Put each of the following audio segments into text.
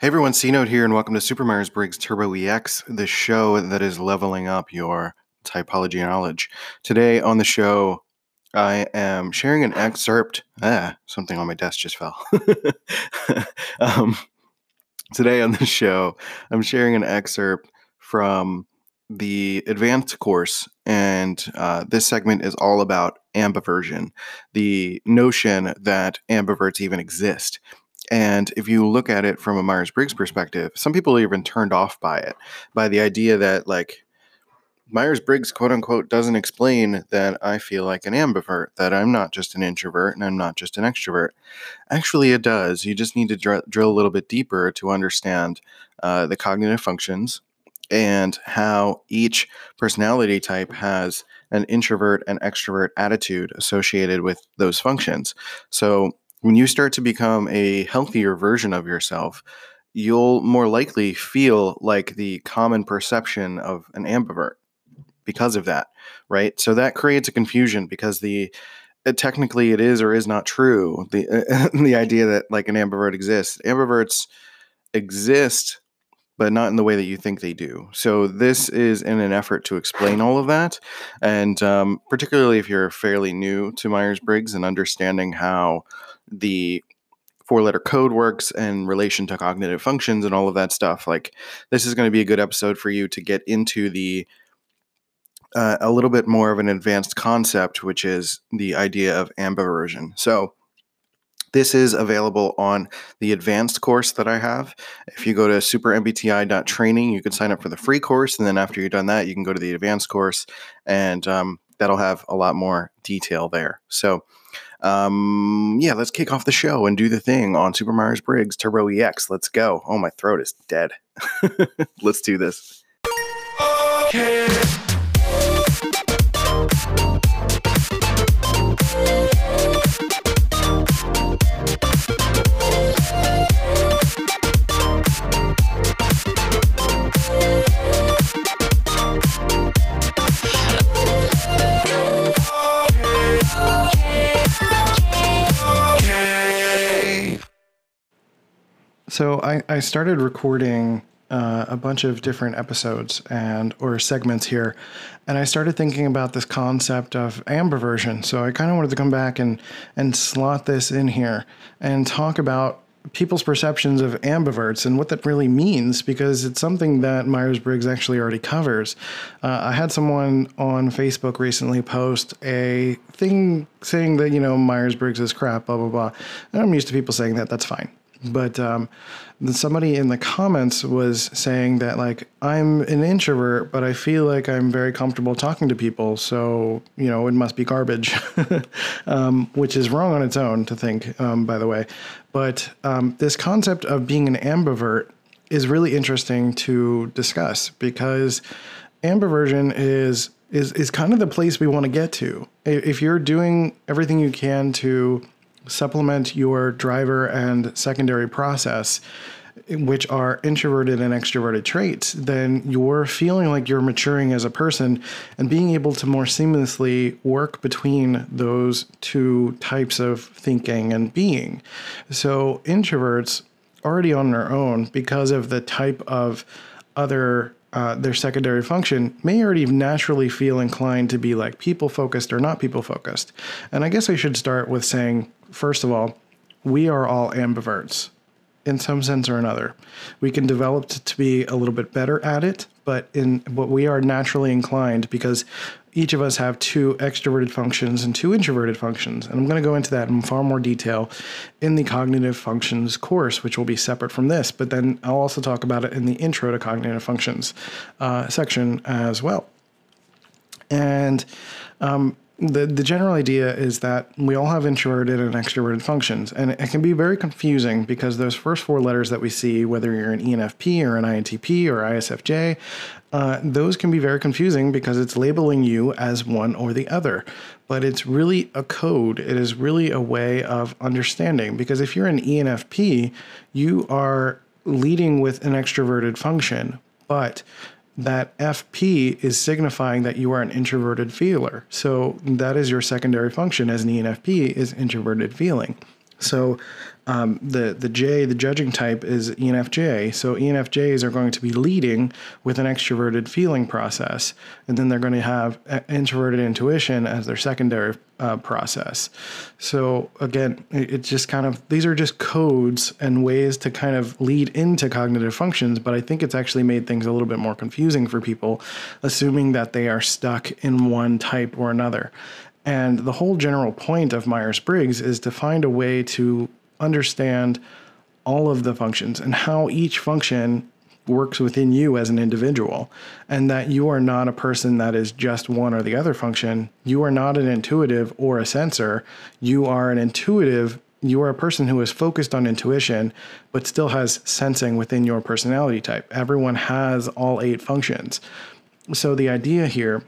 Hey everyone, C Note here, and welcome to Super Myers Briggs Turbo EX, the show that is leveling up your typology knowledge. Today on the show, I am sharing an excerpt. Ah, something on my desk just fell. um, today on the show, I'm sharing an excerpt from the advanced course, and uh, this segment is all about ambiversion, the notion that ambiverts even exist. And if you look at it from a Myers Briggs perspective, some people are even turned off by it, by the idea that, like, Myers Briggs, quote unquote, doesn't explain that I feel like an ambivert, that I'm not just an introvert and I'm not just an extrovert. Actually, it does. You just need to dr- drill a little bit deeper to understand uh, the cognitive functions and how each personality type has an introvert and extrovert attitude associated with those functions. So, when you start to become a healthier version of yourself, you'll more likely feel like the common perception of an ambivert because of that, right? So that creates a confusion because the uh, technically it is or is not true. The uh, the idea that like an ambivert exists, ambiverts exist but not in the way that you think they do. So this is in an effort to explain all of that, and um, particularly if you're fairly new to Myers Briggs and understanding how the four letter code works in relation to cognitive functions and all of that stuff. Like, this is going to be a good episode for you to get into the uh, a little bit more of an advanced concept, which is the idea of ambiversion. So, this is available on the advanced course that I have. If you go to supermbti.training, you can sign up for the free course. And then after you've done that, you can go to the advanced course, and um, that'll have a lot more detail there. So, um, yeah, let's kick off the show and do the thing on Super Myers Briggs Turbo EX. Let's go. Oh, my throat is dead. let's do this. I, started recording uh, a bunch of different episodes and or segments here, and I started thinking about this concept of ambiversion. So I kind of wanted to come back and and slot this in here and talk about people's perceptions of ambiverts and what that really means because it's something that Myers Briggs actually already covers. Uh, I had someone on Facebook recently post a thing saying that, you know, Myers Briggs is crap, blah, blah, blah. And I'm used to people saying that. That's fine. But um, somebody in the comments was saying that like I'm an introvert, but I feel like I'm very comfortable talking to people, so you know it must be garbage, um, which is wrong on its own to think, um, by the way. But um, this concept of being an ambivert is really interesting to discuss because ambiversion is is is kind of the place we want to get to. If you're doing everything you can to supplement your driver and secondary process which are introverted and extroverted traits, then you're feeling like you're maturing as a person and being able to more seamlessly work between those two types of thinking and being. So, introverts already on their own, because of the type of other uh, their secondary function may already naturally feel inclined to be like people focused or not people focused. And I guess I should start with saying first of all, we are all ambiverts in some sense or another. We can develop to be a little bit better at it, but in what we are naturally inclined because each of us have two extroverted functions and two introverted functions. And I'm going to go into that in far more detail in the cognitive functions course, which will be separate from this. But then I'll also talk about it in the intro to cognitive functions uh, section as well. And um, the the general idea is that we all have introverted and extroverted functions, and it can be very confusing because those first four letters that we see, whether you're an ENFP or an INTP or ISFJ, uh, those can be very confusing because it's labeling you as one or the other. But it's really a code. It is really a way of understanding because if you're an ENFP, you are leading with an extroverted function, but that FP is signifying that you are an introverted feeler. So that is your secondary function as an ENFP is introverted feeling. So Um, the the J, the judging type, is ENFJ. So ENFJs are going to be leading with an extroverted feeling process, and then they're going to have introverted intuition as their secondary uh, process. So again, it, it's just kind of these are just codes and ways to kind of lead into cognitive functions. But I think it's actually made things a little bit more confusing for people, assuming that they are stuck in one type or another. And the whole general point of Myers Briggs is to find a way to understand all of the functions and how each function works within you as an individual, and that you are not a person that is just one or the other function. You are not an intuitive or a sensor. You are an intuitive. You are a person who is focused on intuition, but still has sensing within your personality type. Everyone has all eight functions. So the idea here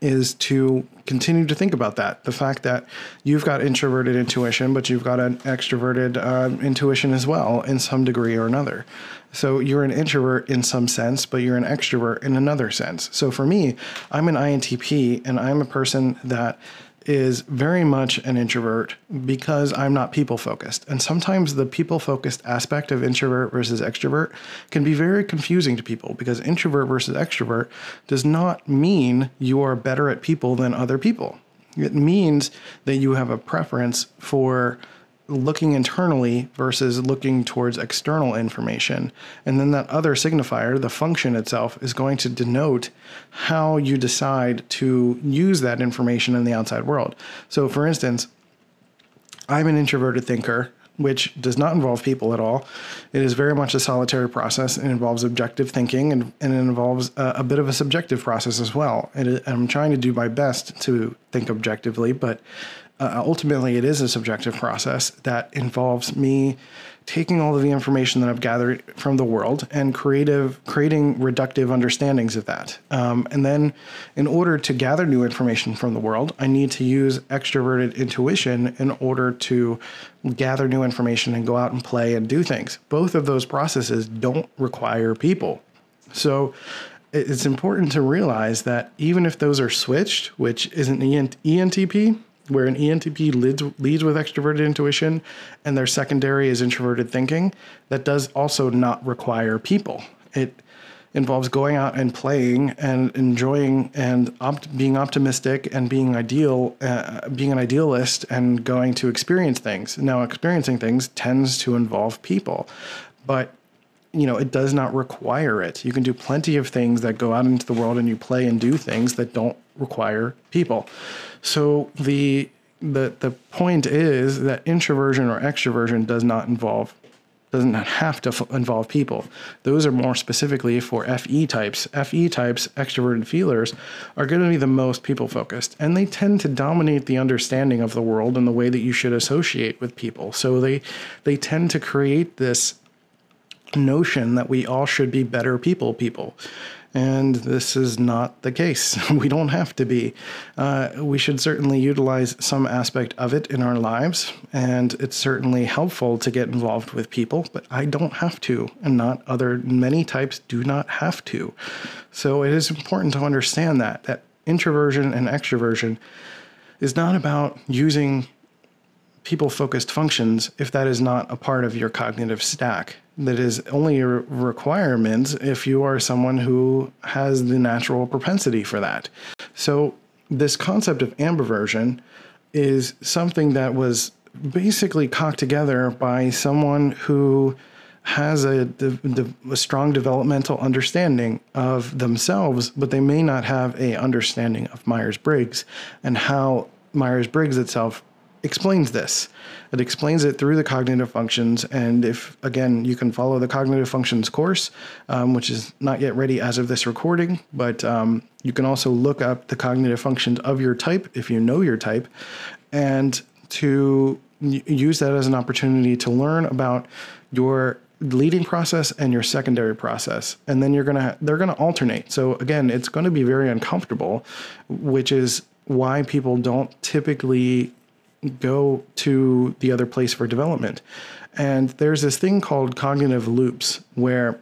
is to continue to think about that. The fact that you've got introverted intuition, but you've got an extroverted uh, intuition as well in some degree or another. So you're an introvert in some sense, but you're an extrovert in another sense. So for me, I'm an INTP and I'm a person that is very much an introvert because I'm not people focused. And sometimes the people focused aspect of introvert versus extrovert can be very confusing to people because introvert versus extrovert does not mean you are better at people than other people. It means that you have a preference for looking internally versus looking towards external information. And then that other signifier, the function itself, is going to denote how you decide to use that information in the outside world. So, for instance, I'm an introverted thinker, which does not involve people at all. It is very much a solitary process. It involves objective thinking and, and it involves a, a bit of a subjective process as well. And I'm trying to do my best to think objectively, but uh, ultimately it is a subjective process that involves me taking all of the information that I've gathered from the world and creative creating reductive understandings of that. Um, and then, in order to gather new information from the world, I need to use extroverted intuition in order to gather new information and go out and play and do things. Both of those processes don't require people. So it's important to realize that even if those are switched, which is an ENTP, where an ENTP leads, leads with extroverted intuition and their secondary is introverted thinking, that does also not require people. It involves going out and playing and enjoying and opt- being optimistic and being ideal, uh, being an idealist and going to experience things. Now, experiencing things tends to involve people, but you know, it does not require it. You can do plenty of things that go out into the world and you play and do things that don't require people. So the the the point is that introversion or extroversion does not involve doesn't have to f- involve people. Those are more specifically for FE types. FE types, extroverted feelers, are going to be the most people focused, and they tend to dominate the understanding of the world and the way that you should associate with people. So they they tend to create this notion that we all should be better people people. And this is not the case. we don't have to be. Uh, we should certainly utilize some aspect of it in our lives, and it's certainly helpful to get involved with people, but I don't have to, and not other many types do not have to. So it is important to understand that that introversion and extroversion is not about using people focused functions if that is not a part of your cognitive stack that is only a requirement if you are someone who has the natural propensity for that. So, this concept of ambiversion is something that was basically cocked together by someone who has a, a, strong developmental understanding of themselves, but they may not have a understanding of Myers Briggs and how Myers Briggs itself explains this. It explains it through the cognitive functions. And if, again, you can follow the cognitive functions course, um, which is not yet ready as of this recording, but um, you can also look up the cognitive functions of your type if you know your type, and to use that as an opportunity to learn about your leading process and your secondary process and then you're going to they're going to alternate so again it's going to be very uncomfortable which is why people don't typically go to the other place for development. And there's this thing called cognitive loops where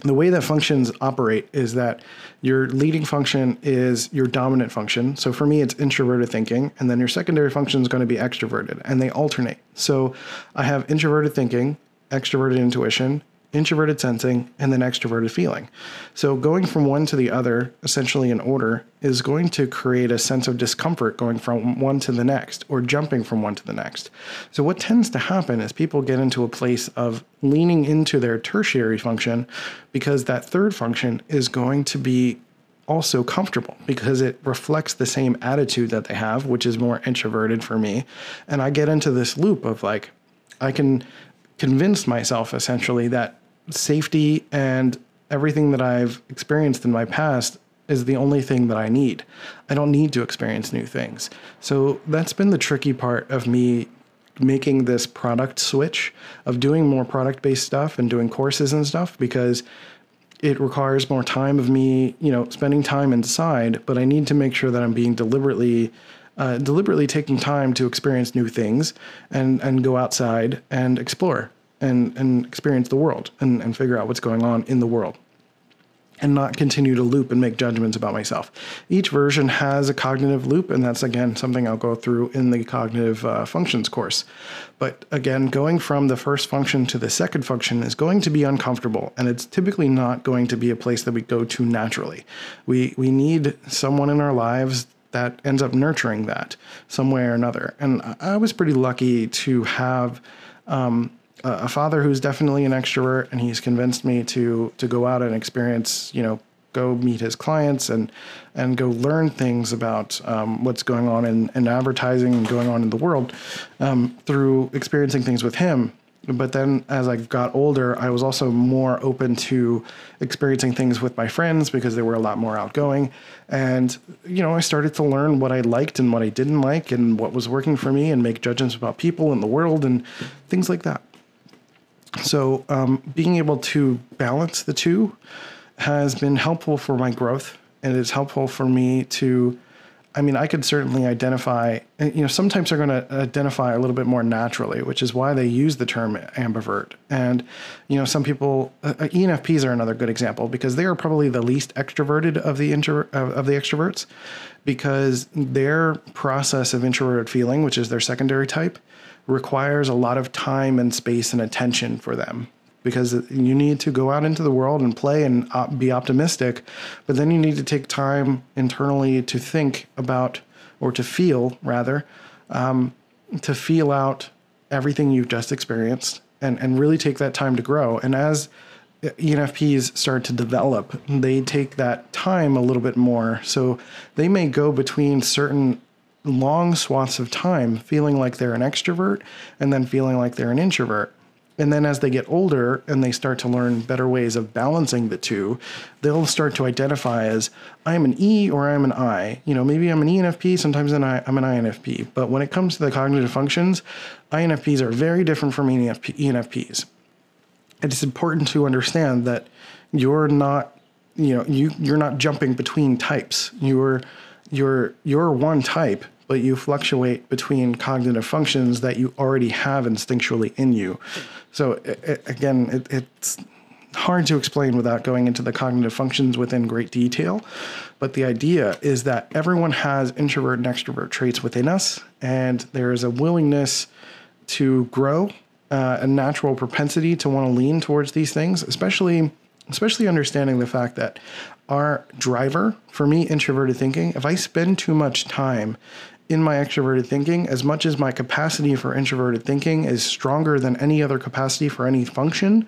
the way that functions operate is that your leading function is your dominant function. So for me, it's introverted thinking, and then your secondary function is going to be extroverted, and they alternate. So I have introverted thinking, extroverted intuition, introverted sensing, and then extroverted feeling. So going from one to the other, essentially in order, is going to create a sense of discomfort going from one to the next or jumping from one to the next. So what tends to happen is people get into a place of leaning into their tertiary function because that third function is going to be also comfortable because it reflects the same attitude that they have, which is more introverted for me. And I get into this loop of like, I can convince myself essentially that safety and everything that I've experienced in my past is the only thing that I need. I don't need to experience new things. So that's been the tricky part of me making this product switch of doing more product based stuff and doing courses and stuff because it requires more time of me, you know, spending time inside, but I need to make sure that I'm being deliberately uh, deliberately taking time to experience new things and and go outside and explore and and experience the world and, and figure out what's going on in the world and not continue to loop and make judgments about myself. Each version has a cognitive loop, and that's again something I'll go through in the cognitive uh, functions course. But again, going from the first function to the second function is going to be uncomfortable, and it's typically not going to be a place that we go to naturally. We we need someone in our lives that ends up nurturing that some way or another. And I was pretty lucky to have um, a father who's definitely an extrovert, and he's convinced me to to go out and experience, you know, go meet his clients and and go learn things about um, what's going on in, in advertising and going on in the world um, through experiencing things with him but then as I got older, I was also more open to experiencing things with my friends because they were a lot more outgoing. And, you know, I started to learn what I liked and what I didn't like and what was working for me and make judgments about people and the world and things like that. So, um, being able to balance the two has been helpful for my growth. And it's helpful for me to I mean, I could certainly identify, you know, sometimes they're going to identify a little bit more naturally, which is why they use the term ambivert. And, you know, some people, uh, uh ENFPs are another good example because they are probably the least extroverted of the intro, of the extroverts because their process of introverted feeling, which is their secondary type, requires a lot of time and space and attention for them because you need to go out into the world and play and be optimistic, but then you need to take time internally to think about or to feel rather um, to feel out everything you've just experienced and and really take that time to grow. And as ENFPs start to develop, they take that time a little bit more. So they may go between certain long swaths of time feeling like they're an extrovert and then feeling like they're an introvert. And then as they get older and they start to learn better ways of balancing the two, they'll start to identify as I'm an E or I'm an I. You know, maybe I'm an ENFP, sometimes I'm an INFP. But when it comes to the cognitive functions, INFPs are very different from ENFP, ENFPs. It's important to understand that you're not, you know, you you're not jumping between types. You're you're you're one type but you fluctuate between cognitive functions that you already have instinctually in you. So it, again, it, it's hard to explain without going into the cognitive functions within great detail. But the idea is that everyone has introvert and extrovert traits within us, and there is a willingness to grow, uh, a natural propensity to want to lean towards these things, especially especially understanding the fact that our driver, for me, introverted thinking, if I spend too much time in my extroverted thinking, as much as my capacity for introverted thinking is stronger than any other capacity for any function,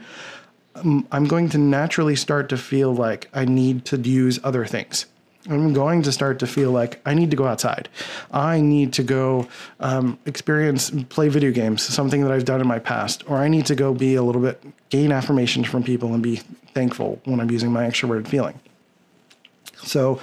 um, I'm going to naturally start to feel like I need to use other things. I'm going to start to feel like I need to go outside. I need to go um, experience, play video games, something that I've done in my past, or I need to go be a little bit, gain affirmation from people and be thankful when I'm using my extroverted feeling. So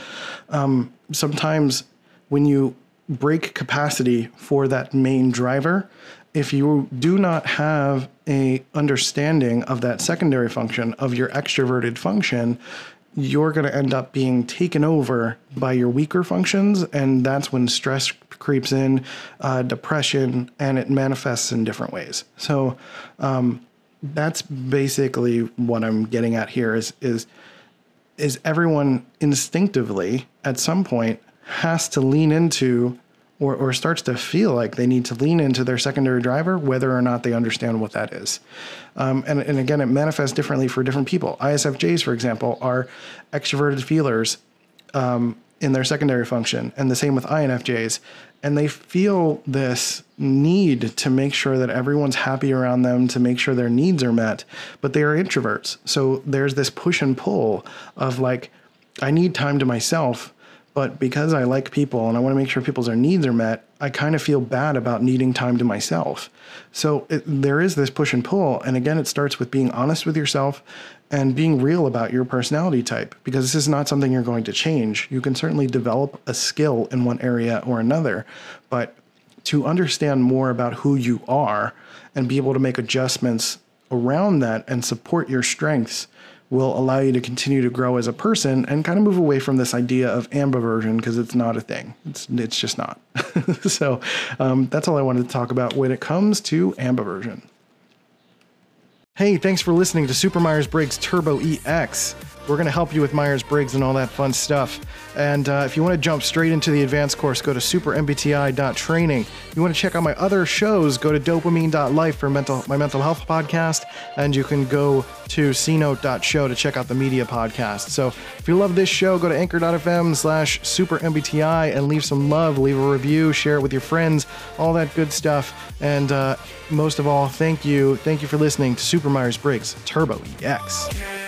um, sometimes when you brake capacity for that main driver. If you do not have a understanding of that secondary function of your extroverted function you're going to end up being taken over by your weaker functions and that's when stress creeps in uh, depression and it manifests in different ways. So um, that's basically what I'm getting at here is is is everyone instinctively at some point has to lean into or, or starts to feel like they need to lean into their secondary driver, whether or not they understand what that is. Um, and, and again, it manifests differently for different people. ISFJs, for example, are extroverted feelers um, in their secondary function, and the same with INFJs. And they feel this need to make sure that everyone's happy around them, to make sure their needs are met, but they are introverts. So there's this push and pull of like, I need time to myself but because I like people and I want to make sure people's needs are met, I kind of feel bad about needing time to myself. So it, there is this push and pull. And again, it starts with being honest with yourself and being real about your personality type because this is not something you're going to change. You can certainly develop a skill in one area or another, but to understand more about who you are and be able to make adjustments around that and support your strengths will allow you to continue to grow as a person and kind of move away from this idea of ambiversion because it's not a thing. It's it's just not. so um, that's all I wanted to talk about when it comes to ambiversion. Hey, thanks for listening to Super Myers Briggs Turbo EX. We're going to help you with Myers Briggs and all that fun stuff. And uh, if you want to jump straight into the advanced course, go to supermbti.training. If you want to check out my other shows, go to dopamine.life for mental, my mental health podcast. And you can go to cnote.show to check out the media podcast. So if you love this show, go to anchor.fm slash supermbti and leave some love, leave a review, share it with your friends, all that good stuff. And uh, most of all, thank you. Thank you for listening to Super Myers Briggs Turbo EX.